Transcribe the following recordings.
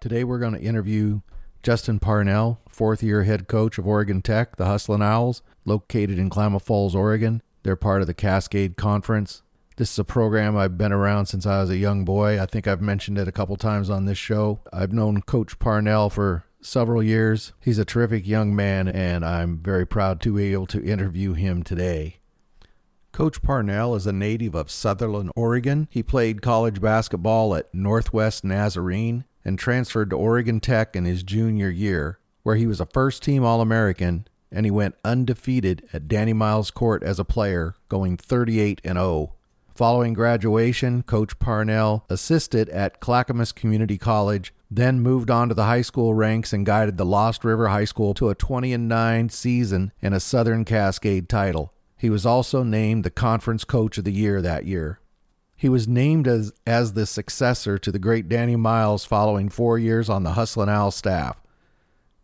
Today we're going to interview Justin Parnell, fourth year head coach of Oregon Tech, the Hustlin' Owls, located in Klamath Falls, Oregon. They're part of the Cascade Conference. This is a program I've been around since I was a young boy. I think I've mentioned it a couple times on this show. I've known Coach Parnell for several years. He's a terrific young man, and I'm very proud to be able to interview him today. Coach Parnell is a native of Sutherlin, Oregon. He played college basketball at Northwest Nazarene and transferred to Oregon Tech in his junior year, where he was a first team All American and he went undefeated at Danny Miles Court as a player, going 38 and 0. Following graduation, Coach Parnell assisted at Clackamas Community College, then moved on to the high school ranks and guided the Lost River High School to a 20 and 9 season and a Southern Cascade title. He was also named the Conference Coach of the Year that year. He was named as, as the successor to the great Danny Miles following four years on the Hustlin' Owl staff.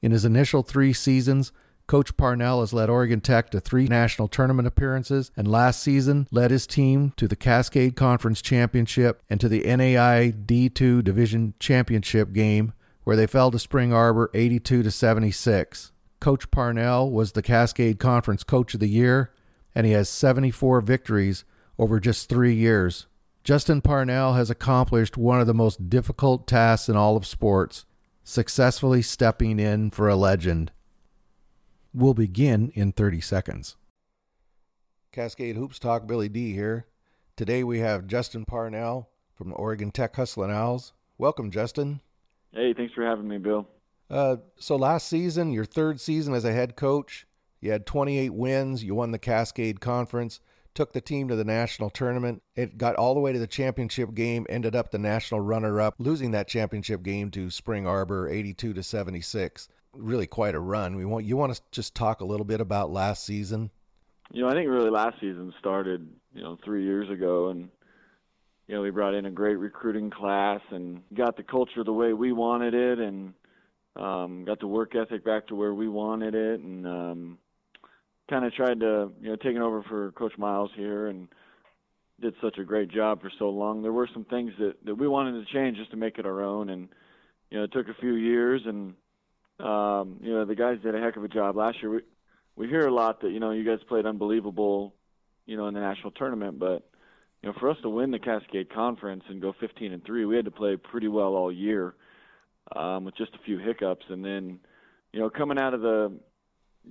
In his initial three seasons, Coach Parnell has led Oregon Tech to three national tournament appearances and last season led his team to the Cascade Conference Championship and to the NAIA D2 Division Championship game where they fell to Spring Arbor 82 to 76. Coach Parnell was the Cascade Conference Coach of the Year and he has 74 victories over just 3 years. Justin Parnell has accomplished one of the most difficult tasks in all of sports, successfully stepping in for a legend. We'll begin in 30 seconds. Cascade Hoops Talk, Billy D here. Today we have Justin Parnell from the Oregon Tech Hustlin' Owls. Welcome, Justin. Hey, thanks for having me, Bill. Uh, so last season, your third season as a head coach, you had 28 wins. You won the Cascade Conference took the team to the national tournament. It got all the way to the championship game, ended up the national runner up, losing that championship game to Spring Arbor 82 to 76. Really quite a run. We want you want to just talk a little bit about last season? You know, I think really last season started, you know, 3 years ago and you know, we brought in a great recruiting class and got the culture the way we wanted it and um, got the work ethic back to where we wanted it and um, kind of tried to, you know, taking over for Coach Miles here and did such a great job for so long. There were some things that, that we wanted to change just to make it our own. And, you know, it took a few years and, um, you know, the guys did a heck of a job last year. We, we hear a lot that, you know, you guys played unbelievable, you know, in the national tournament, but, you know, for us to win the Cascade Conference and go 15 and 3, we had to play pretty well all year um, with just a few hiccups. And then, you know, coming out of the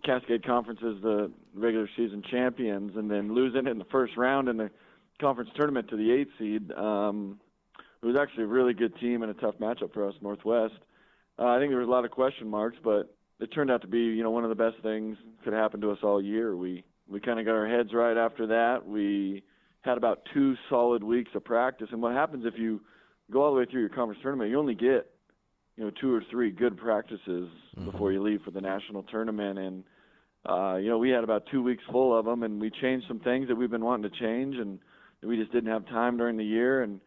Cascade Conference as the regular season champions, and then losing in the first round in the conference tournament to the eight seed. Um, it was actually a really good team and a tough matchup for us, Northwest. Uh, I think there was a lot of question marks, but it turned out to be, you know, one of the best things could happen to us all year. We we kind of got our heads right after that. We had about two solid weeks of practice, and what happens if you go all the way through your conference tournament, you only get you know two or three good practices mm-hmm. before you leave for the national tournament. And uh you know we had about two weeks full of them and we changed some things that we've been wanting to change and we just didn't have time during the year. And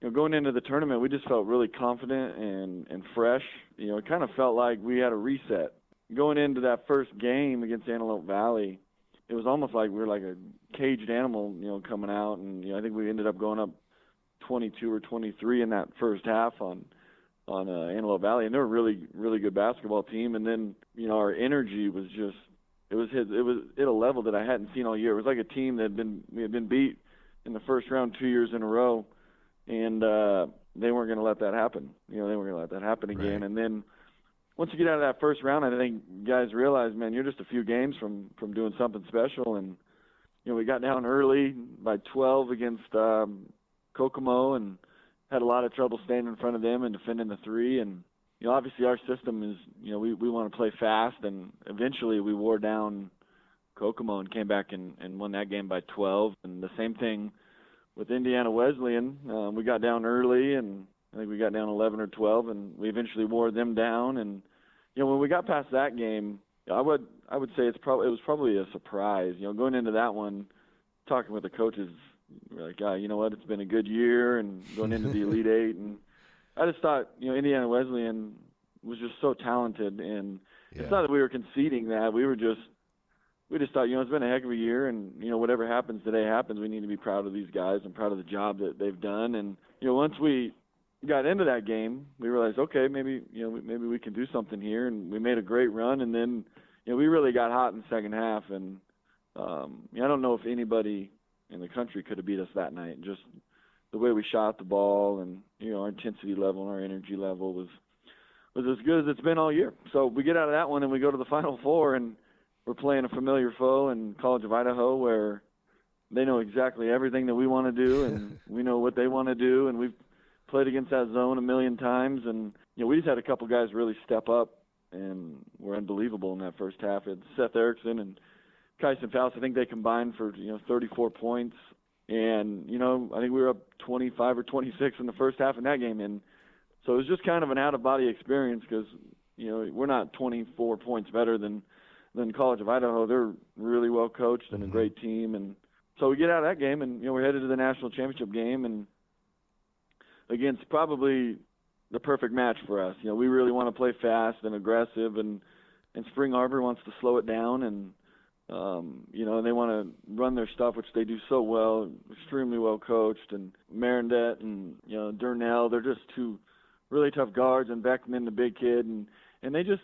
you know going into the tournament we just felt really confident and and fresh. You know it kind of felt like we had a reset. Going into that first game against Antelope Valley it was almost like we were like a caged animal you know coming out. And you know I think we ended up going up 22 or 23 in that first half on on uh, Antelope Valley, and they're a really really good basketball team. And then you know our energy was just it was his, it was at a level that I hadn't seen all year. It was like a team that had been we had been beat in the first round two years in a row, and uh, they weren't going to let that happen. You know they weren't going to let that happen again. Right. And then once you get out of that first round, I think guys realize, man, you're just a few games from from doing something special. And you know we got down early by 12 against um, Kokomo and had a lot of trouble staying in front of them and defending the three. And you know, obviously our system is, you know, we we want to play fast, and eventually we wore down Kokomo and came back and and won that game by 12. And the same thing with Indiana Wesleyan. Um, we got down early, and I think we got down 11 or 12, and we eventually wore them down. And you know, when we got past that game, I would I would say it's probably it was probably a surprise. You know, going into that one, talking with the coaches we're like, ah, you know what? It's been a good year, and going into the Elite Eight, and I just thought, you know, Indiana Wesleyan was just so talented, and Yeah. it's not that we were conceding that. We were just, we just thought, you know, it's been a heck of a year, and you know, whatever happens today happens. We need to be proud of these guys and proud of the job that they've done, and you know, once we got into that game, we realized, okay, maybe you know maybe we can do something here, and we made a great run, and then you know we really got hot in the second half, and um, I don't know if anybody in the country could have beat us that night. Just the way we shot the ball, and you know our intensity level and our energy level was was as good as it's been all year. So we get out of that one, and we go to the Final Four, and we're playing a familiar foe in College of Idaho, where they know exactly everything that we want to do, and we know what they want to do, and we've played against that zone a million times, and you know we just had a couple guys really step up and were unbelievable in that first half. It's Seth Erickson and Kyson Faust. I think they combined for you know 34 points, and you know I think we were up 25 or 26 in the first half in that game, and so it was just kind of an out of body experience because you know we're not 24 points better than than College of Idaho. They're really well coached and a mm-hmm. great team, and so we get out of that game, and you know we're headed to the national championship game, and against probably the perfect match for us. You know, we really want to play fast and aggressive, and and Spring Arbor wants to slow it down, and um, you know, they want to run their stuff, which they do so well, extremely well coached, and Marindet and you know Durnell, they're just two really tough guards, and Beckman, the big kid, and and they just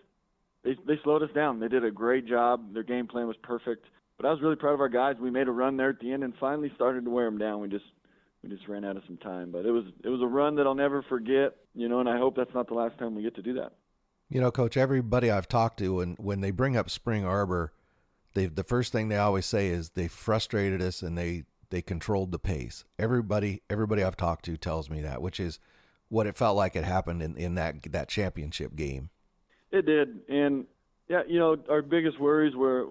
they they slowed us down. They did a great job. Their game plan was perfect. But I was really proud of our guys. We made a run there at the end and finally started to wear them down. We just we just ran out of some time. But it was it was a run that I'll never forget, you know, and I hope that's not the last time we get to do that. You know, coach, everybody I've talked to and when they bring up Spring Arbor, they the first thing they always say is they frustrated us and they they controlled the pace. Everybody everybody I've talked to tells me that, which is what it felt like it happened in, in that that championship game. It did. And yeah, you know, our biggest worries were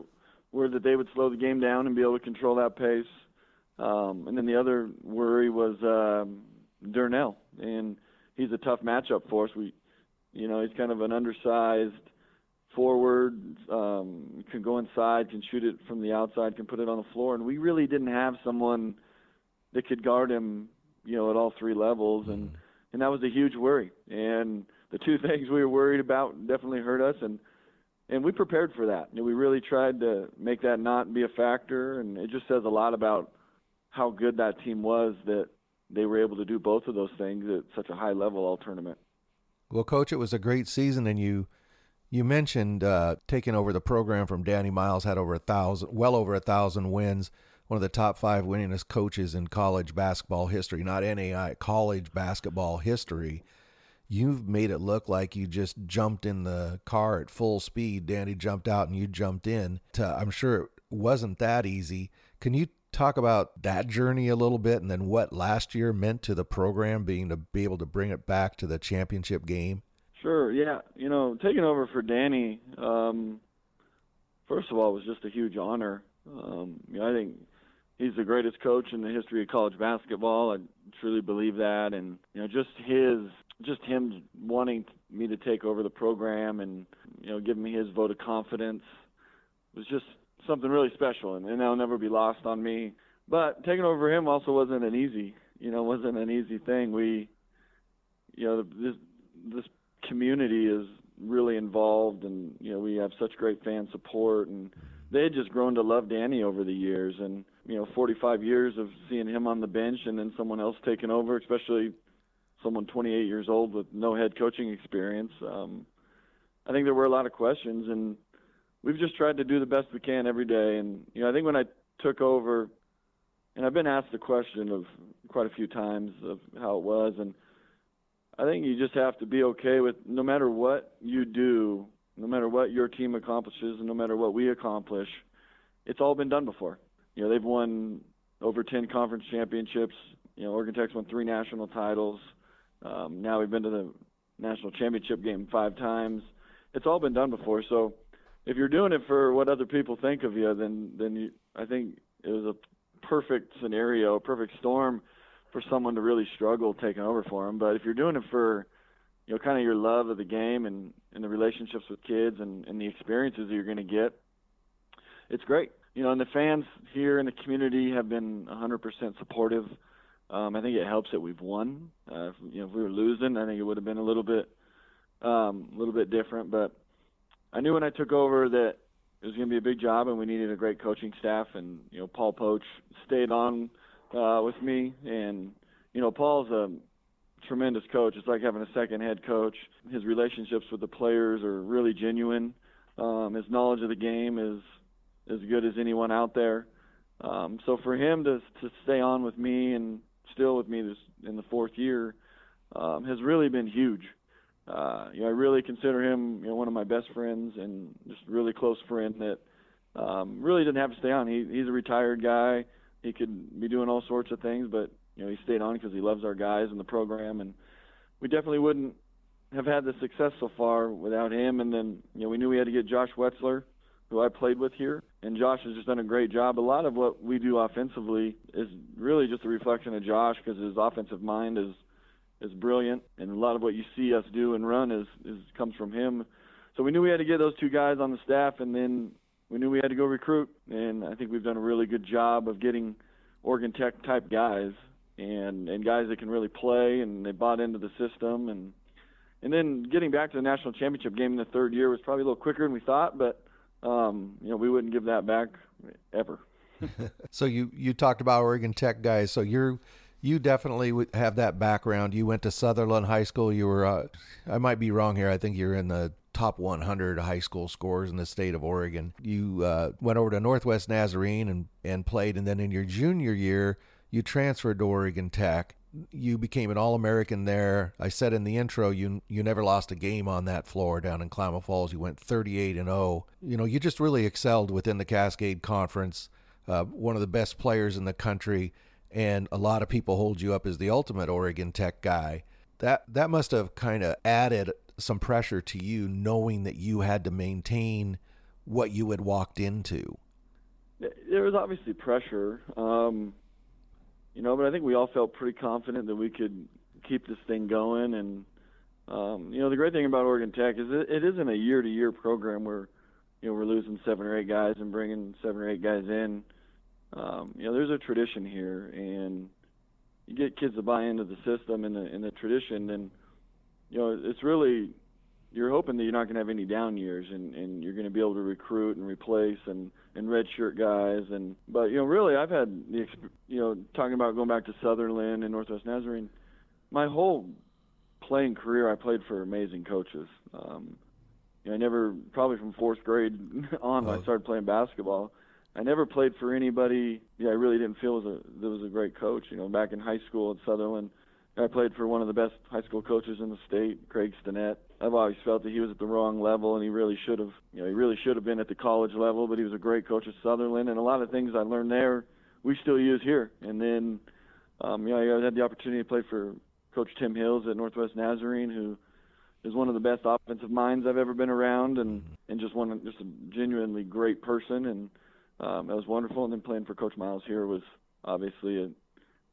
were that they would slow the game down and be able to control that pace. Um, and then the other worry was um, Durnell, and he's a tough matchup for us. We, you know, he's kind of an undersized forward, um, can go inside, can shoot it from the outside, can put it on the floor, and we really didn't have someone that could guard him, you know, at all three levels, and and that was a huge worry. And the two things we were worried about definitely hurt us, and and we prepared for that. And we really tried to make that not be a factor, and it just says a lot about how good that team was that they were able to do both of those things at such a high level all tournament. Well, coach, it was a great season, and you you mentioned uh, taking over the program from Danny Miles had over a thousand, well over a thousand wins. One of the top five winningest coaches in college basketball history, not NAIA, college basketball history you've made it look like you just jumped in the car at full speed. Danny jumped out and you jumped in. To, I'm sure it wasn't that easy. Can you talk about that journey a little bit and then what last year meant to the program being to be able to bring it back to the championship game? Sure, yeah. You know, taking over for Danny, um, first of all, was just a huge honor. Um, you know, I think he's the greatest coach in the history of college basketball. I truly believe that, and you know, just his just him wanting me to take over the program and you know giving me his vote of confidence was just something really special and, and that'll never be lost on me but taking over him also wasn't an easy you know wasn't an easy thing we you know this this community is really involved and you know we have such great fan support and they had just grown to love Danny over the years and you know 45 years of seeing him on the bench and then someone else taking over especially someone 28 years old with no head coaching experience. Um, I think there were a lot of questions, and we've just tried to do the best we can every day. And you know, I think when I took over, and I've been asked the question of quite a few times of how it was, and I think you just have to be okay with no matter what you do, no matter what your team accomplishes, and no matter what we accomplish, it's all been done before. You know, they've won over 10 conference championships. You know, Oregon Tech's won three national titles. Um, now we've been to the national championship game five times. It's all been done before. So if you're doing it for what other people think of you, then then you, I think it was a perfect scenario, a perfect storm for someone to really struggle taking over for them. But if you're doing it for you know kind of your love of the game and and the relationships with kids and and the experiences that you're going to get, it's great. You know, and the fans here in the community have been 100% supportive. Um, I think it helps that we've won. Uh, if, you know, if we were losing, I think it would have been a little bit, um, a little bit different. But I knew when I took over that it was going to be a big job, and we needed a great coaching staff. And you know, Paul Poach stayed on uh, with me, and you know, Paul's a tremendous coach. It's like having a second head coach. His relationships with the players are really genuine. Um, his knowledge of the game is as good as anyone out there. Um, so for him to to stay on with me and still with me this in the fourth year um, has really been huge. Uh, you know, I really consider him you know one of my best friends and just really close friend that um, really didn't have to stay on. He, he's a retired guy. He could be doing all sorts of things, but you know he stayed on because he loves our guys and the program, and we definitely wouldn't have had the success so far without him. And then you know we knew we had to get Josh Wetzler, who I played with here, and Josh has just done a great job. A lot of what we do offensively is really just a reflection of Josh because his offensive mind is is brilliant, and a lot of what you see us do and run is is comes from him. So we knew we had to get those two guys on the staff, and then we knew we had to go recruit. And I think we've done a really good job of getting Oregon Tech type guys and and guys that can really play, and they bought into the system, and and then getting back to the national championship game in the third year was probably a little quicker than we thought, but um, you know we wouldn't give that back ever. so you you talked about Oregon Tech guys, so you're you definitely have that background. You went to Sutherlin High School. You were, uh, I might be wrong here. I think you're in the top 100 high school scores in the state of Oregon. You uh, went over to Northwest Nazarene and, and played, and then in your junior year, you transferred to Oregon Tech. You became an All American there. I said in the intro, you you never lost a game on that floor down in Klamath Falls. You went 38 and 0. You know, you just really excelled within the Cascade Conference. Uh, one of the best players in the country and a lot of people hold you up as the ultimate Oregon Tech guy. That that must have kind of added some pressure to you knowing that you had to maintain what you had walked into. There was obviously pressure, um, you know, but I think we all felt pretty confident that we could keep this thing going. And um, you know, the great thing about Oregon Tech is it, it isn't a year-to-year program where you know we're losing seven or eight guys and bringing seven or eight guys in um, you know, there's a tradition here, and you get kids to buy into the system and the, and the tradition, and you know, it's really you're hoping that you're not going to have any down years, and, and you're going to be able to recruit and replace and and redshirt guys, and but you know, really, I've had the you know, talking about going back to Sutherlin and Northwest Nazarene, my whole playing career, I played for amazing coaches. Um, you know, I never probably from fourth grade on when I started playing basketball. I never played for anybody. Yeah, I really didn't feel was a there was a great coach. You know, back in high school at Sutherland, I played for one of the best high school coaches in the state, Craig Stinnett. I've always felt that he was at the wrong level, and he really should have. You know, he really should have been at the college level. But he was a great coach at Sutherlin, and a lot of things I learned there, we still use here. And then, um, you know, I had the opportunity to play for Coach Tim Hills at Northwest Nazarene, who is one of the best offensive minds I've ever been around, and and just one just a genuinely great person and um, it was wonderful. And then playing for Coach Miles here was obviously a,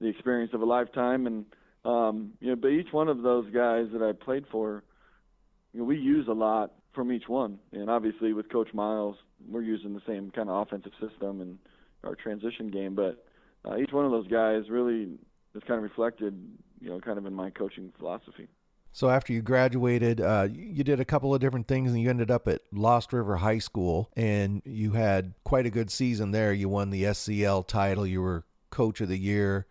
the experience of a lifetime. And um, you know, but each one of those guys that I played for, you know, we use a lot from each one. And obviously with Coach Miles, we're using the same kind of offensive system and our transition game. But uh, each one of those guys really is kind of reflected, you know, kind of in my coaching philosophy. So after you graduated, uh, you did a couple of different things, and you ended up at Lost River High School, and you had quite a good season there. You won the SCL title. You were Coach of the Year,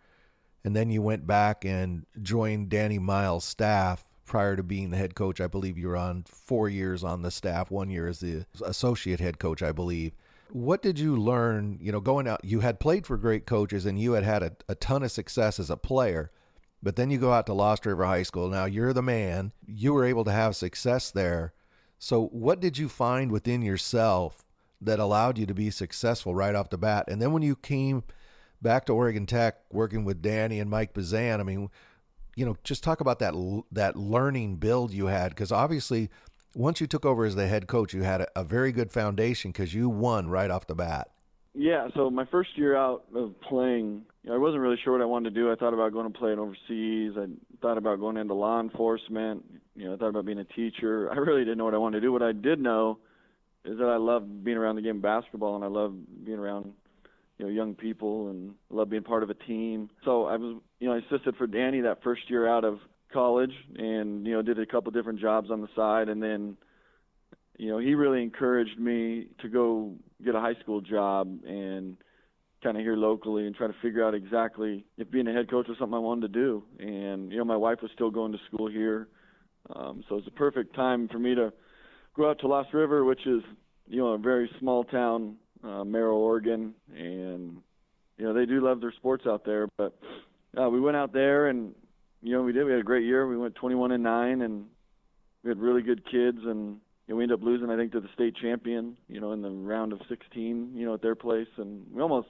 and then you went back and joined Danny Miles' staff. Prior to being the head coach, I believe you were on four years on the staff, one year as the associate head coach, I believe. What did you learn? You know, going out, you had played for great coaches, and you had had a, a ton of success as a player but then you go out to Lost River High School. Now you're the man. You were able to have success there. So, what did you find within yourself that allowed you to be successful right off the bat? And then when you came back to Oregon Tech, working with Danny and Mike Bazan, I mean, you know, just talk about that that learning build you had because obviously, once you took over as the head coach, you had a, a very good foundation because you won right off the bat. Yeah, so my first year out of playing, you know, I wasn't really sure what I wanted to do. I thought about going to play overseas. I thought about going into law enforcement. You know, I thought about being a teacher. I really didn't know what I wanted to do. What I did know is that I love being around the game of basketball and I love being around you know young people and love being part of a team. So I was you know I assisted for Danny that first year out of college and you know did a couple different jobs on the side and then you know he really encouraged me to go get a high school job and kind of here locally and try to figure out exactly if being a head coach was something I wanted to do. And you know, my wife was still going to school here, um, so it was a perfect time for me to go out to Lost River, which is you know a very small town, uh, Merrill, Oregon, and you know they do love their sports out there. But uh, we went out there and you know we did. We had a great year. We went 21 and nine, and we had really good kids and you know, we ended up losing, I think, to the state champion, you know, in the round of 16, you know, at their place, and we almost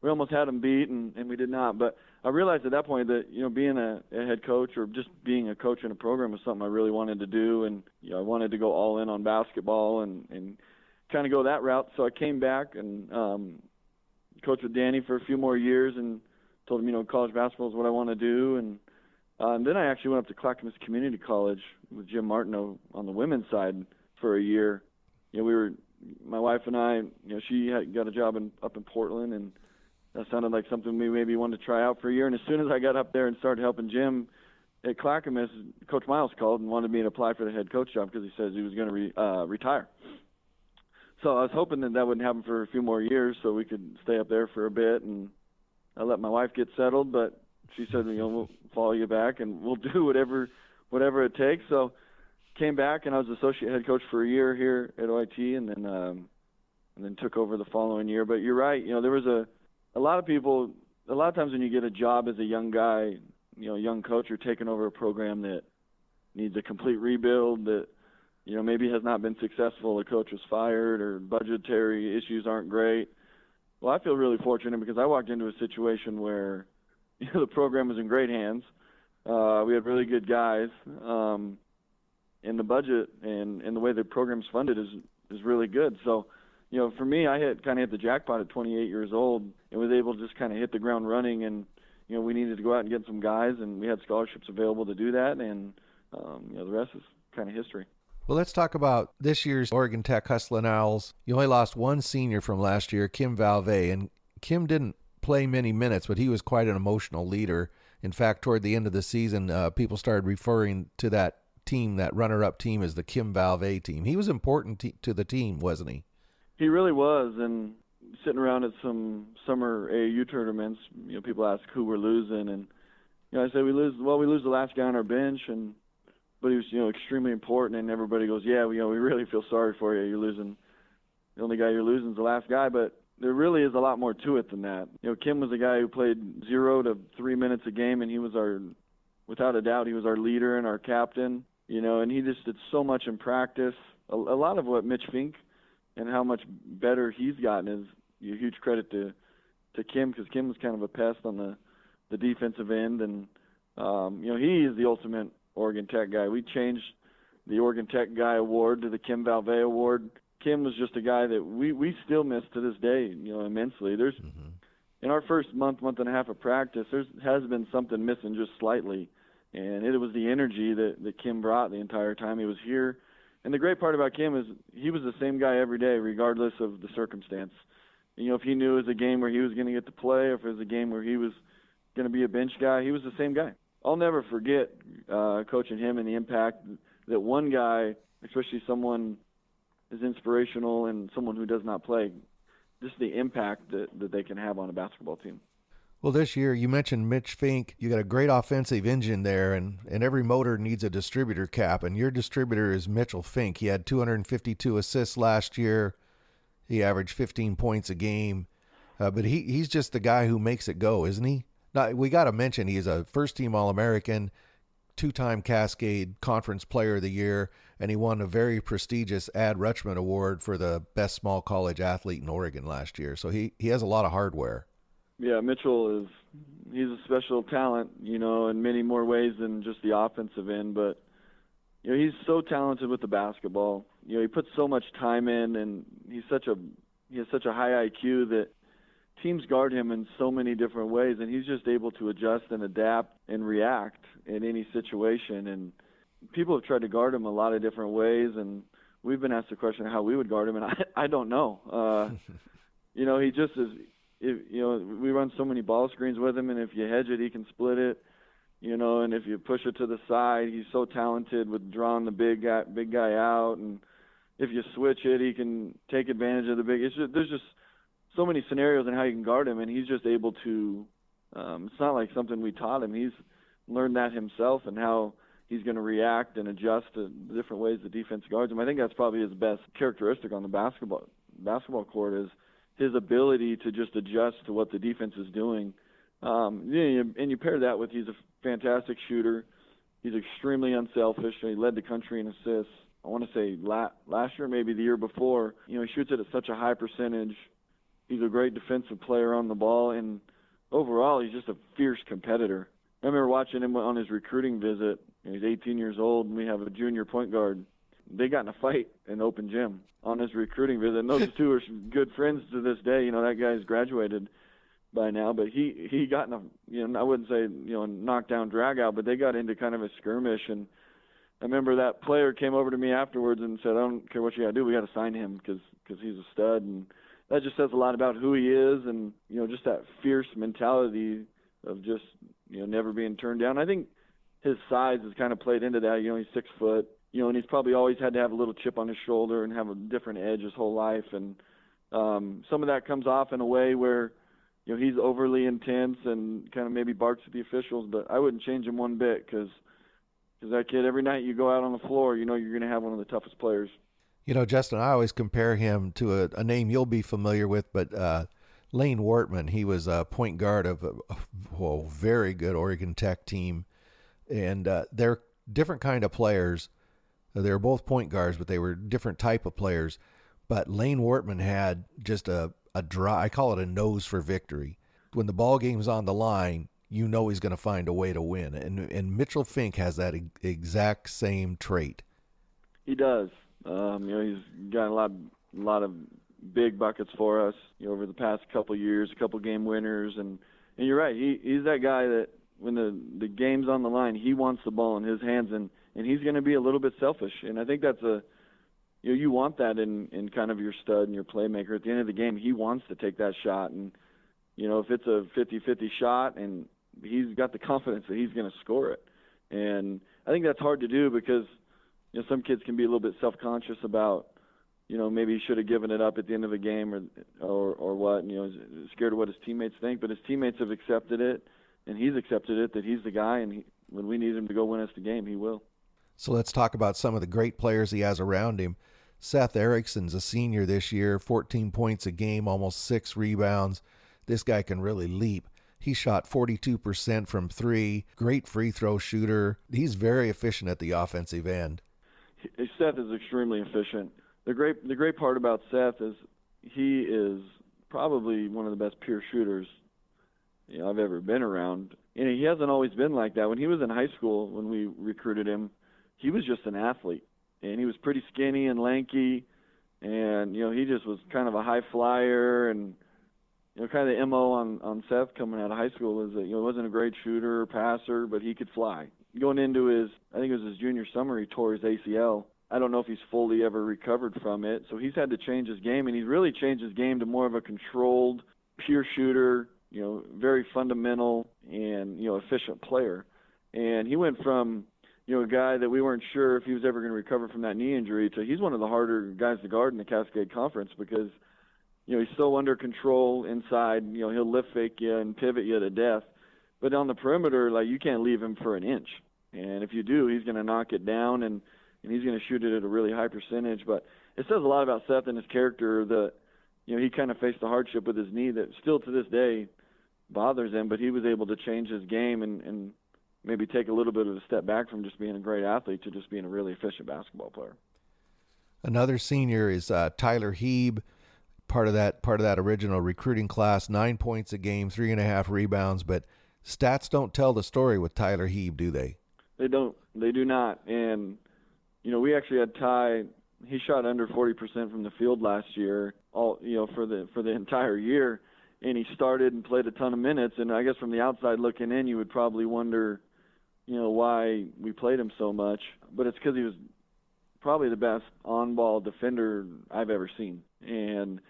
we almost had them beat, and, and we did not. But I realized at that point that you know being a, a head coach or just being a coach in a program was something I really wanted to do, and you know I wanted to go all in on basketball and and kind of go that route. So I came back and um, coached with Danny for a few more years, and told him you know college basketball is what I want to do, and uh, and then I actually went up to Clackamas Community College with Jim Martineau on the women's side for a year. You know we were my wife and I, you know, she had got a job in up in Portland, and that sounded like something we maybe wanted to try out for a year. And as soon as I got up there and started helping Jim at Clackamas, Coach Miles called and wanted me to apply for the head coach job because he says he was going to re, uh, retire. So I was hoping that that wouldn't happen for a few more years, so we could stay up there for a bit. And I let my wife get settled, but she said, you know, we'll follow you back and we'll do whatever whatever it takes. So came back and I was associate head coach for a year here at OIT, and then um, and then took over the following year. But you're right, you know, there was a a lot of people, a lot of times when you get a job as a young guy, you know, young coach, you're taking over a program that needs a complete rebuild that, you know, maybe has not been successful. The coach was fired or budgetary issues aren't great. Well, I feel really fortunate because I walked into a situation where, you know, the program was in great hands. Uh, we had really good guys. Um, and the budget and, and the way the program's funded is is really good. So, you know, for me, I hit kind of hit the jackpot at 28 years old and was able to just kind of hit the ground running. And you know, we needed to go out and get some guys, and we had scholarships available to do that. And um, you know, the rest is kind of history. Well, let's talk about this year's Oregon Tech Hustlin' Owls. You only lost one senior from last year, Kim Valve, and Kim didn't play many minutes, but he was quite an emotional leader. In fact, toward the end of the season, uh, people started referring to that team, that runner-up team, as the Kim Valve team. He was important t- to the team, wasn't he? He really was, and sitting around at some summer AAU tournaments, you know, people ask who we're losing, and you know, I say we lose. Well, we lose the last guy on our bench, and but he was, you know, extremely important, and everybody goes, yeah, we, you know, we really feel sorry for you. You're losing. The only guy you're losing is the last guy, but there really is a lot more to it than that. You know, Kim was a guy who played zero to three minutes a game, and he was our, without a doubt, he was our leader and our captain. You know, and he just did so much in practice. A, a lot of what Mitch Fink and how much better he's gotten is a huge credit to to Kim because Kim was kind of a pest on the the defensive end, and um, you know he is the ultimate Oregon Tech guy. We changed the Oregon Tech guy award to the Kim Valve award. Kim was just a guy that we we still miss to this day, you know, immensely. There's mm-hmm. in our first month, month and a half of practice, there has been something missing just slightly, and it was the energy that that Kim brought the entire time he was here. And the great part about Kim is he was the same guy every day, regardless of the circumstance. You know, if he knew it was a game where he was going to get to play, or if it was a game where he was going to be a bench guy, he was the same guy. I'll never forget uh, coaching him and the impact that one guy, especially someone as inspirational and someone who does not play, just the impact that, that they can have on a basketball team. Well, this year you mentioned Mitch Fink. You got a great offensive engine there, and, and every motor needs a distributor cap. And your distributor is Mitchell Fink. He had 252 assists last year. He averaged 15 points a game. Uh, but he he's just the guy who makes it go, isn't he? Now we got to mention he's a first team All American, two time Cascade Conference Player of the Year, and he won a very prestigious Ad Rutschman Award for the best small college athlete in Oregon last year. So he he has a lot of hardware. Yeah, Mitchell is he's a special talent, you know, in many more ways than just the offensive end, but you know, he's so talented with the basketball. You know, he puts so much time in and he's such a he has such a high IQ that teams guard him in so many different ways and he's just able to adjust and adapt and react in any situation and people have tried to guard him a lot of different ways and we've been asked the question how we would guard him and I I don't know. Uh you know, he just is if you know we run so many ball screens with him, and if you hedge it, he can split it. You know, and if you push it to the side, he's so talented with drawing the big guy, big guy out, and if you switch it, he can take advantage of the big. It's just, there's just so many scenarios and how you can guard him, and he's just able to. Um, it's not like something we taught him. He's learned that himself and how he's going to react and adjust to different ways the defense guards him. I think that's probably his best characteristic on the basketball basketball court is his ability to just adjust to what the defense is doing. Um, and you pair that with he's a fantastic shooter. He's extremely unselfish. He led the country in assists. I want to say last year, maybe the year before. You know, he shoots it at such a high percentage. He's a great defensive player on the ball, and overall, he's just a fierce competitor. I remember watching him on his recruiting visit. He's 18 years old, and we have a junior point guard. They got in a fight in the open gym on his recruiting visit. And those two are good friends to this day. You know, that guy's graduated by now, but he he got in a you know I wouldn't say you know knockdown drag out, but they got into kind of a skirmish and I remember that player came over to me afterwards and said, "I don't care what you got to do. We got to sign him because because he's a stud." And that just says a lot about who he is, and you know, just that fierce mentality of just you know never being turned down. I think his size has kind of played into that. You know, he's six foot. You know, and he's probably always had to have a little chip on his shoulder and have a different edge his whole life. And um, some of that comes off in a way where you know he's overly intense and kind of maybe barks at the officials. But I wouldn't change him one bit because because that kid, every night you go out on the floor, you know you're going to have one of the toughest players. You know, Justin, I always compare him to a, a name you'll be familiar with, but uh, Layne Wortman. He was a point guard of a, a very good Oregon Tech team, and uh, they're different kind of players. They were both point guards, but they were different type of players. But Lane Wortman had just a a dry. I call it a nose for victory. When the ball game's on the line, you know he's going to find a way to win. And and Mitchell Fink has that exact same trait. He does. Um, you know, he's got a lot, a lot of big buckets for us you know, over the past couple years, a couple game winners, and and you're right. He he's that guy that when the the game's on the line, he wants the ball in his hands, and and he's going to be a little bit selfish. And I think that's a you know you want that in in kind of your stud and your playmaker. At the end of the game, he wants to take that shot, and you know if it's a 50-50 shot and he's got the confidence that he's going to score it. And I think that's hard to do because you know some kids can be a little bit self-conscious about you know maybe he should have given it up at the end of the game or or or what. and, You know, scared of what his teammates think. But his teammates have accepted it, and he's accepted it that he's the guy. And he, when we need him to go win us the game, he will. So let's talk about some of the great players he has around him. Seth Erickson's a senior this year, 14 points a game, almost six rebounds. This guy can really leap. He shot 42% from three, great free throw shooter. He's very efficient at the offensive end. Seth is extremely efficient. The great the great part about Seth is he is probably one of the best pure shooters you know, I've ever been around. And he hasn't always been like that. When he was in high school, when we recruited him, he was just an athlete, and he was pretty skinny and lanky, and you know he just was kind of a high flyer and you know, kind of the mo on on Seth coming out of high school is that you know he wasn't a great shooter or passer, but he could fly. Going into his, I think it was his junior summer, he tore his ACL. I don't know if he's fully ever recovered from it, so he's had to change his game, and he's really changed his game to more of a controlled, pure shooter. You know, very fundamental and you know efficient player. And he went from you know, a guy that we weren't sure if he was ever going to recover from that knee injury to he's one of the harder guys to guard in the Cascade Conference because you know, he's so under control inside. You know, he'll lift fake you and pivot you to death. But on the perimeter, like you can't leave him for an inch. And if you do, he's going to knock it down and and he's going to shoot it at a really high percentage. But it says a lot about Seth and his character that you know he kind of faced the hardship with his knee that still to this day bothers him. But he was able to change his game and and maybe take a little bit of a step back from just being a great athlete to just being a really efficient basketball player. Another senior is uh, Tyler Heeb part of that part of that original recruiting class. Nine points a game, three and a half rebounds, but stats don't tell the story with Tyler Heeb, do they? They don't. They do not. And you know, we actually had Ty. He shot under 40% from the field last year, all you know, for the for the entire year. And he started and played a ton of minutes. And I guess from the outside looking in, you would probably wonder, you know, why we played him so much. But it's because he was probably the best on-ball defender I've ever seen. And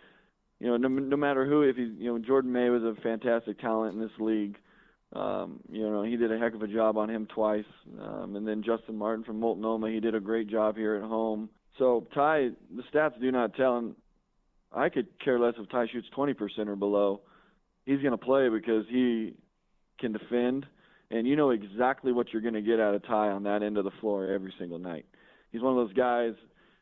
you know, no, no matter who, if he's, you know, Jordan May was a fantastic talent in this league. Um, you know, he did a heck of a job on him twice. Um, and then Justin Martin from Multnomah, he did a great job here at home. So Ty, the stats do not tell. And I could care less if Ty shoots 20% or below. He's going to play because he can defend, and you know exactly what you're going to get out of Ty on that end of the floor every single night. He's one of those guys.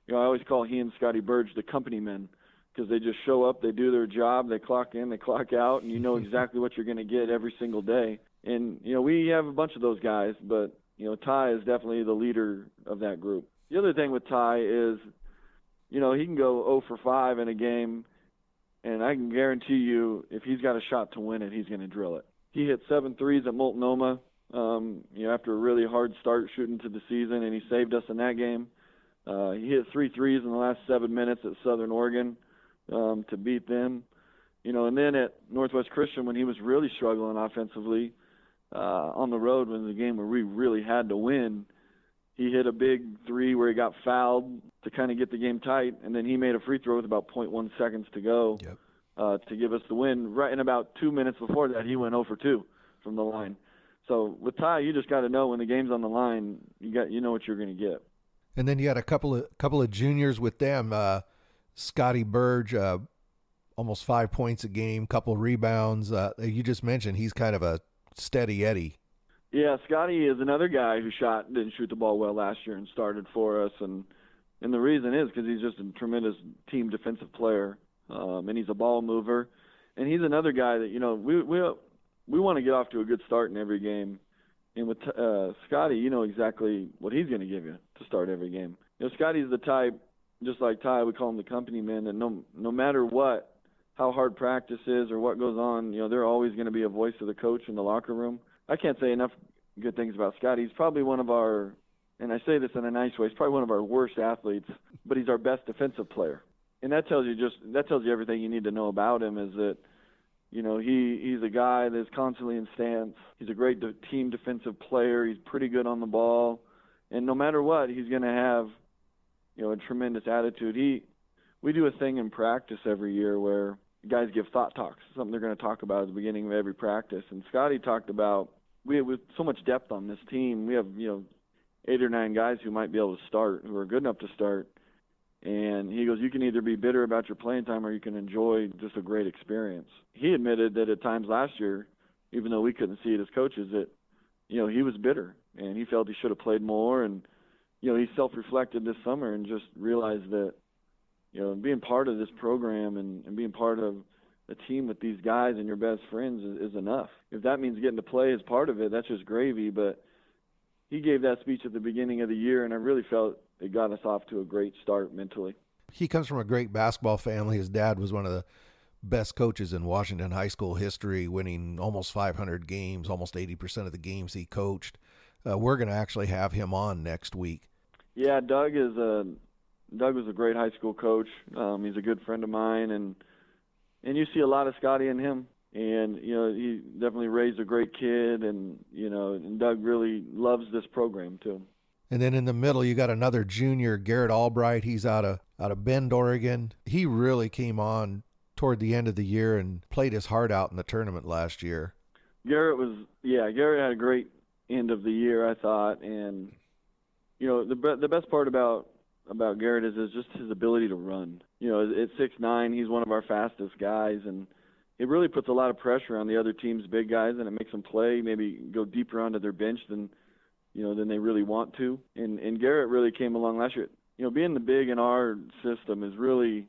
You know, I always call he and Scotty Burge the company men because they just show up, they do their job, they clock in, they clock out, and you know exactly what you're going to get every single day. And you know, we have a bunch of those guys, but you know, Ty is definitely the leader of that group. The other thing with Ty is, you know, he can go 0 for 5 in a game, and I can guarantee you, if he's got a shot to win it, he's going to drill it. He hit seven threes at Multnomah, um, you know, after a really hard start shooting to the season, and he saved us in that game. Uh, he hit three threes in the last seven minutes at Southern Oregon um, to beat them. You know, and then at Northwest Christian when he was really struggling offensively uh, on the road when the game where we really had to win, he hit a big three where he got fouled to kind of get the game tight, and then he made a free throw with about 0.1 seconds to go Yep. uh, to give us the win. Right in about two minutes before that, he went 0 for 2 from the line. So with Ty, you just got to know when the game's on the line, you got you know what you're going to get. And then you had a couple of couple of juniors with them. Uh, Scotty Burge, uh, almost five points a game, couple rebounds. Uh, you just mentioned he's kind of a steady Eddie. Yeah, Scotty is another guy who shot didn't shoot the ball well last year and started for us, and and the reason is because he's just a tremendous team defensive player, um, and he's a ball mover, and he's another guy that you know we we we want to get off to a good start in every game, and with uh, Scotty, you know exactly what he's going to give you to start every game. You know, Scotty's the type, just like Ty, we call him the company man, that no no matter what, how hard practice is or what goes on, you know, they're always going to be a voice of the coach in the locker room. I can't say enough good things about Scotty. He's probably one of our, and I say this in a nice way, he's probably one of our worst athletes, but he's our best defensive player. And that tells you just that tells you everything you need to know about him. Is that you know he he's a guy that's constantly in stance. He's a great de- team defensive player. He's pretty good on the ball, and no matter what, he's going to have you know a tremendous attitude. He we do a thing in practice every year where guys give thought talks, something they're going to talk about at the beginning of every practice. And Scotty talked about we have with so much depth on this team. We have you know eight or nine guys who might be able to start, who are good enough to start. And he goes, you can either be bitter about your playing time or you can enjoy just a great experience. He admitted that at times last year, even though we couldn't see it as coaches, that you know he was bitter and he felt he should have played more. And you know he self-reflected this summer and just realized that you know being part of this program and, and being part of a team with these guys and your best friends is, is enough. If that means getting to play as part of it, that's just gravy. But he gave that speech at the beginning of the year, and I really felt it got us off to a great start mentally. He comes from a great basketball family. His dad was one of the best coaches in Washington high school history, winning almost 500 games, almost 80% of the games he coached. Uh, we're going to actually have him on next week. Yeah, Doug is a Doug was a great high school coach. Um, he's a good friend of mine, and and you see a lot of Scotty in him. And you know, he definitely raised a great kid, and you know, and Doug really loves this program too. And then in the middle, you got another junior, Garrett Albright. He's out of out of Bend, Oregon. He really came on toward the end of the year and played his heart out in the tournament last year. Garrett was, yeah, Garrett had a great end of the year, I thought, and you know, the the best part about about Garrett is, is just his ability to run. You know, at six nine, he's one of our fastest guys, and it really puts a lot of pressure on the other team's big guys, and it makes them play maybe go deeper onto their bench than you know than they really want to. And and Garrett really came along last year. You know, being the big in our system is really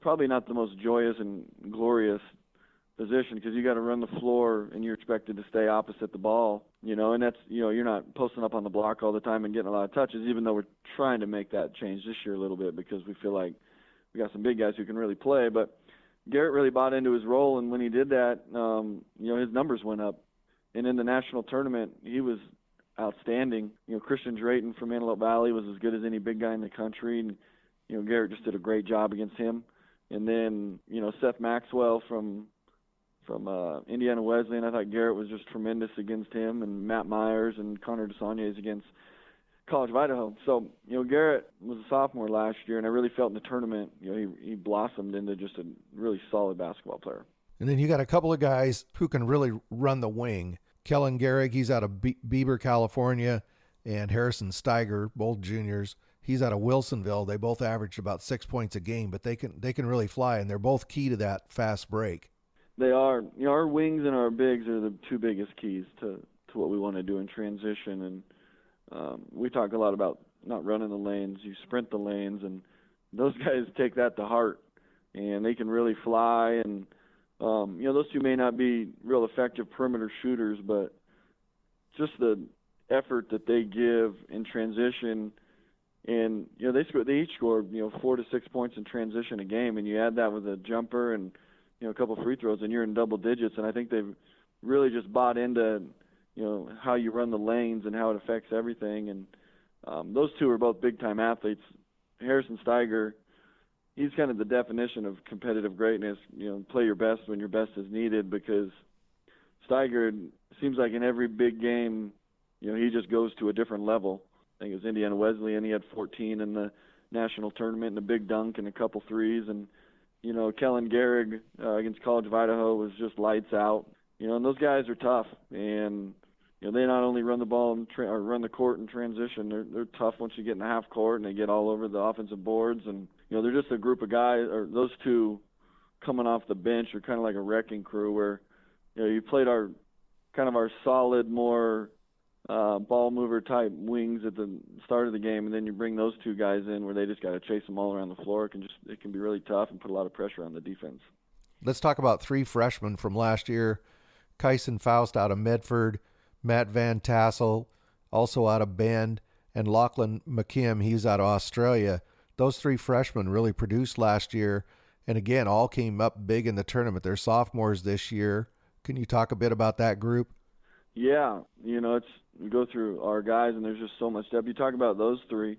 probably not the most joyous and glorious position because you got to run the floor and you're expected to stay opposite the ball, you know, and that's you know you're not posting up on the block all the time and getting a lot of touches. Even though we're trying to make that change this year a little bit because we feel like we got some big guys who can really play. But Garrett really bought into his role, and when he did that, um, you know, his numbers went up. And in the national tournament, he was outstanding. You know, Christian Drayton from Antelope Valley was as good as any big guy in the country, and you know Garrett just did a great job against him. And then you know Seth Maxwell from from uh, Indiana Wesleyan. I thought Garrett was just tremendous against him, and Matt Myers and Connor DeSaulniers against College of Idaho. So, you know, Garrett was a sophomore last year, and I really felt in the tournament, you know, he, he blossomed into just a really solid basketball player. And then you got a couple of guys who can really run the wing. Kellen Gehrig, he's out of Be- Bieber, California, and Harrison Steiger, both juniors. He's out of Wilsonville. They both averaged about six points a game, but they can they can really fly, and they're both key to that fast break. They are. You know, our wings and our bigs are the two biggest keys to to what we want to do in transition. And um, we talk a lot about not running the lanes. You sprint the lanes, and those guys take that to heart, and they can really fly. And um, you know, those two may not be real effective perimeter shooters, but just the effort that they give in transition. And you know they score, they each score you know four to six points in transition a game, and you add that with a jumper and you know a couple free throws, and you're in double digits. And I think they've really just bought into you know how you run the lanes and how it affects everything. And um, those two are both big time athletes. Harrison Steiger, he's kind of the definition of competitive greatness. You know, play your best when your best is needed because Steiger seems like in every big game, you know, he just goes to a different level. I think it was Indiana Wesleyan. He had 14 in the national tournament and a big dunk and a couple threes. And, you know, Kellen Gehrig uh, against College of Idaho was just lights out. You know, and those guys are tough. And you know, they not only run the ball and tra- or run the court in transition, they're they're tough once you get in the half court and they get all over the offensive boards. And you know, they're just a group of guys. Or those two coming off the bench are kind of like a wrecking crew where you know you played our kind of our solid, more uh, ball mover type wings at the start of the game, and then you bring those two guys in where they just got to chase them all around the floor. It can just it can be really tough and put a lot of pressure on the defense. Let's talk about three freshmen from last year: Kyson Faust out of Medford. Matt Van Tassel, also out of Bend, and Lachlan McKim, he's out of Australia. Those three freshmen really produced last year, and again, all came up big in the tournament. They're sophomores this year. Can you talk a bit about that group? Yeah, you know, it's we go through our guys, and there's just so much depth. You talk about those three;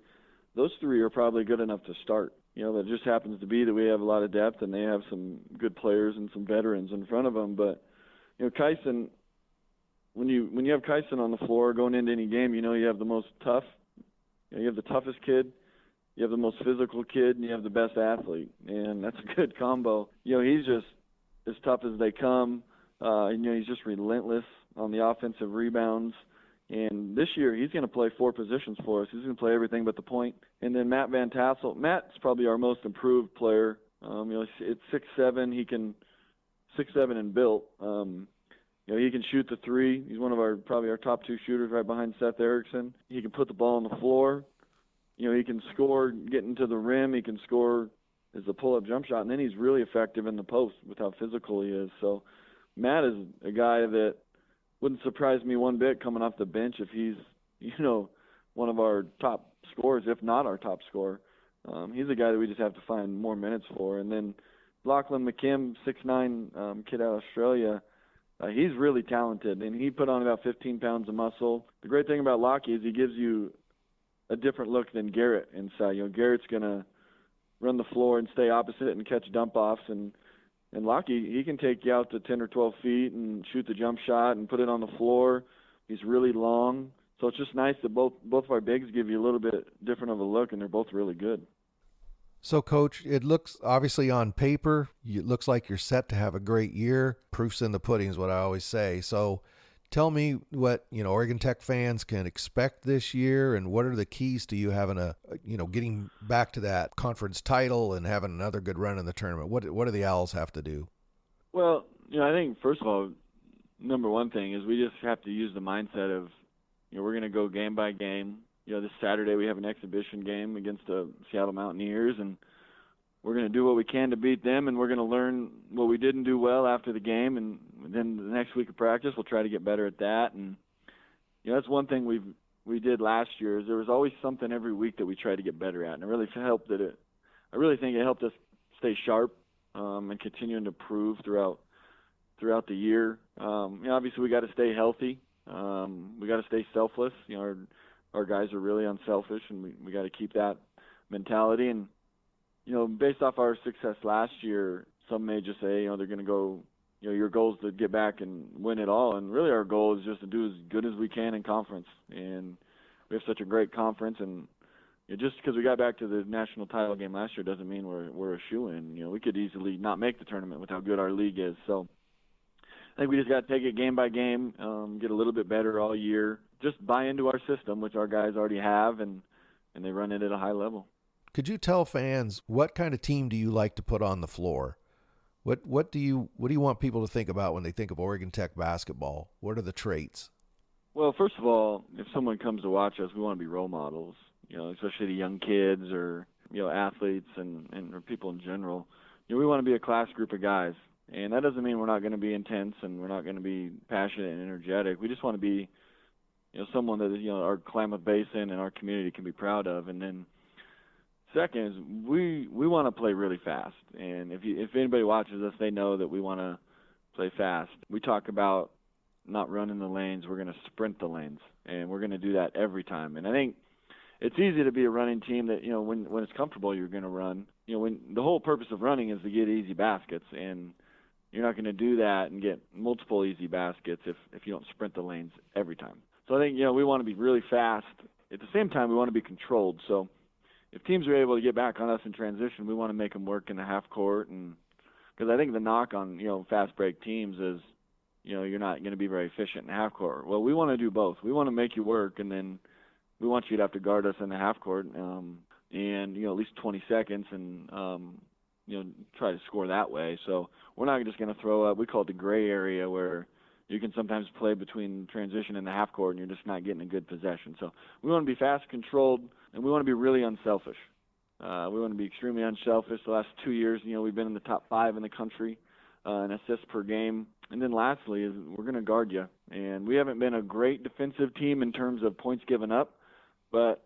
those three are probably good enough to start. You know, that just happens to be that we have a lot of depth, and they have some good players and some veterans in front of them. But you know, Kyson, when you when you have Kyson on the floor going into any game, you know you have the most tough, you, know, you have the toughest kid, you have the most physical kid, and you have the best athlete, and that's a good combo. You know he's just as tough as they come. Uh, you know he's just relentless on the offensive rebounds. And this year he's going to play four positions for us. He's going to play everything but the point. And then Matt Van Tassel. Matt's probably our most improved player. Um, you know, it's six seven. He can six seven and built. Um, you know, he can shoot the three. He's one of our probably our top two shooters right behind Seth Erickson. He can put the ball on the floor. You know, he can score getting to the rim. He can score as a pull-up jump shot, and then he's really effective in the post with how physical he is. So Matt is a guy that wouldn't surprise me one bit coming off the bench if he's you know one of our top scorers, if not our top scorer. Um, he's a guy that we just have to find more minutes for. And then Lachlan McKim, six nine um, kid out of Australia uh, he's really talented, and he put on about 15 pounds of muscle. The great thing about Lockie is he gives you a different look than Garrett inside. You know, Garrett's gonna run the floor and stay opposite and catch dump offs, and and Lockie he can take you out to 10 or 12 feet and shoot the jump shot and put it on the floor. He's really long, so it's just nice that both both of our bigs give you a little bit different of a look, and they're both really good. So, coach, it looks obviously on paper, it looks like you're set to have a great year. Proof's in the pudding is what I always say. So, tell me what you know Oregon Tech fans can expect this year, and what are the keys to you having a you know getting back to that conference title and having another good run in the tournament. What what do the Owls have to do? Well, you know, I think first of all, number one thing is we just have to use the mindset of you know we're going to go game by game you know, this Saturday we have an exhibition game against the Seattle Mountaineers, and we're going to do what we can to beat them, and we're going to learn what we didn't do well after the game, and then the next week of practice we'll try to get better at that. And you know, that's one thing we've we did last year is there was always something every week that we tried to get better at, and it really helped that it. I really think it helped us stay sharp um, and continuing to improve throughout throughout the year. Um, you know, obviously we got to stay healthy. Um, we got to stay selfless. You know, our, our guys are really unselfish, and we we got to keep that mentality. And you know, based off our success last year, some may just say, you know, they're going to go. You know, your goal is to get back and win it all, and really our goal is just to do as good as we can in conference. And we have such a great conference, and you know, just because we got back to the national title game last year doesn't mean we're we're a shoo in. You know, we could easily not make the tournament with how good our league is. So I think we just got to take it game by game, um, get a little bit better all year, just buy into our system, which our guys already have, and and they run it at a high level. Could you tell fans what kind of team do you like to put on the floor? What what do you what do you want people to think about when they think of Oregon Tech basketball? What are the traits? Well, first of all, if someone comes to watch us, we want to be role models. You know, especially the young kids or you know athletes and and people in general. You know, we want to be a class group of guys, and that doesn't mean we're not going to be intense and we're not going to be passionate and energetic. We just want to be, you know, someone that you know our Klamath Basin and our community can be proud of. And then second is we we want to play really fast. And if you if anybody watches us, they know that we want to play fast. We talk about not running the lanes. We're going to sprint the lanes, and we're going to do that every time. And I think it's easy to be a running team that you know when when it's comfortable you're going to run. You know when the whole purpose of running is to get easy baskets, and you're not going to do that and get multiple easy baskets if if you don't sprint the lanes every time. So I think you know we want to be really fast. At the same time, we want to be controlled. So if teams are able to get back on us in transition, we want to make them work in the half court and because I think the knock on you know fast break teams is you know you're not going to be very efficient in half court. Well, we want to do both. We want to make you work, and then we want you to have to guard us in the half court, um, and you know at least 20 seconds, and um, you know try to score that way. So we're not just going to throw up. We call it the gray area where you can sometimes play between transition and the half court, and you're just not getting a good possession. So we want to be fast, controlled, and we want to be really unselfish. Uh, we want to be extremely unselfish. The last two years, you know, we've been in the top five in the country uh, in assists per game. And then lastly is we're going to guard you. And we haven't been a great defensive team in terms of points given up, but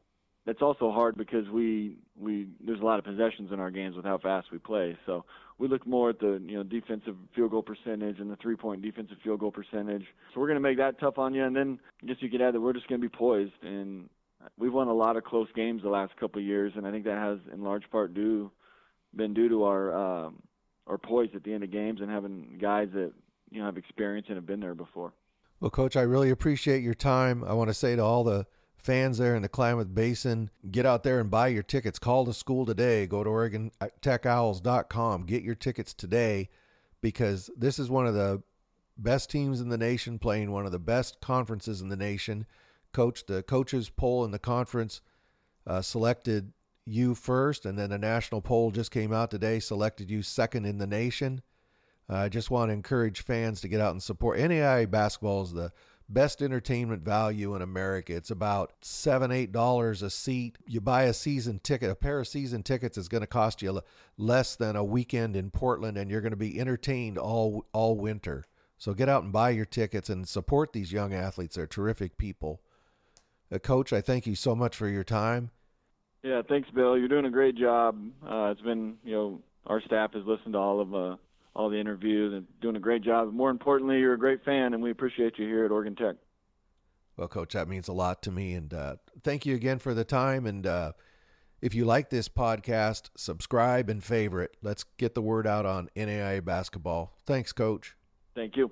that's also hard because we we there's a lot of possessions in our games with how fast we play. So we look more at the you know defensive field goal percentage and the three point defensive field goal percentage. So we're going to make that tough on you. And then I guess you could add that we're just going to be poised. And we've won a lot of close games the last couple of years, and I think that has in large part due been due to our um, our poise at the end of games and having guys that you know have experience and have been there before. Well, coach, I really appreciate your time. I want to say to all the fans there in the Klamath Basin, get out there and buy your tickets. Call the school today. Go to OregonTechOwls.com. Get your tickets today because this is one of the best teams in the nation playing one of the best conferences in the nation. Coach, the coaches poll in the conference uh, selected you first, and then a national poll just came out today, selected you second in the nation. Uh, I just want to encourage fans to get out and support. NAIA basketball is the best entertainment value in America. It's about seven, eight dollars a seat. You buy a season ticket, a pair of season tickets is going to cost you less than a weekend in Portland, and you're going to be entertained all all winter. So get out and buy your tickets and support these young athletes. They're terrific people. Uh, Coach, I thank you so much for your time. Yeah, thanks, Bill. You're doing a great job. Uh, it's been, you know, our staff has listened to all of uh, all the interviews and doing a great job. More importantly, you're a great fan, and we appreciate you here at Oregon Tech. Well, Coach, that means a lot to me, and uh, thank you again for the time. And uh, if you like this podcast, subscribe and favorite. Let's get the word out on NAIA basketball. Thanks, Coach. Thank you.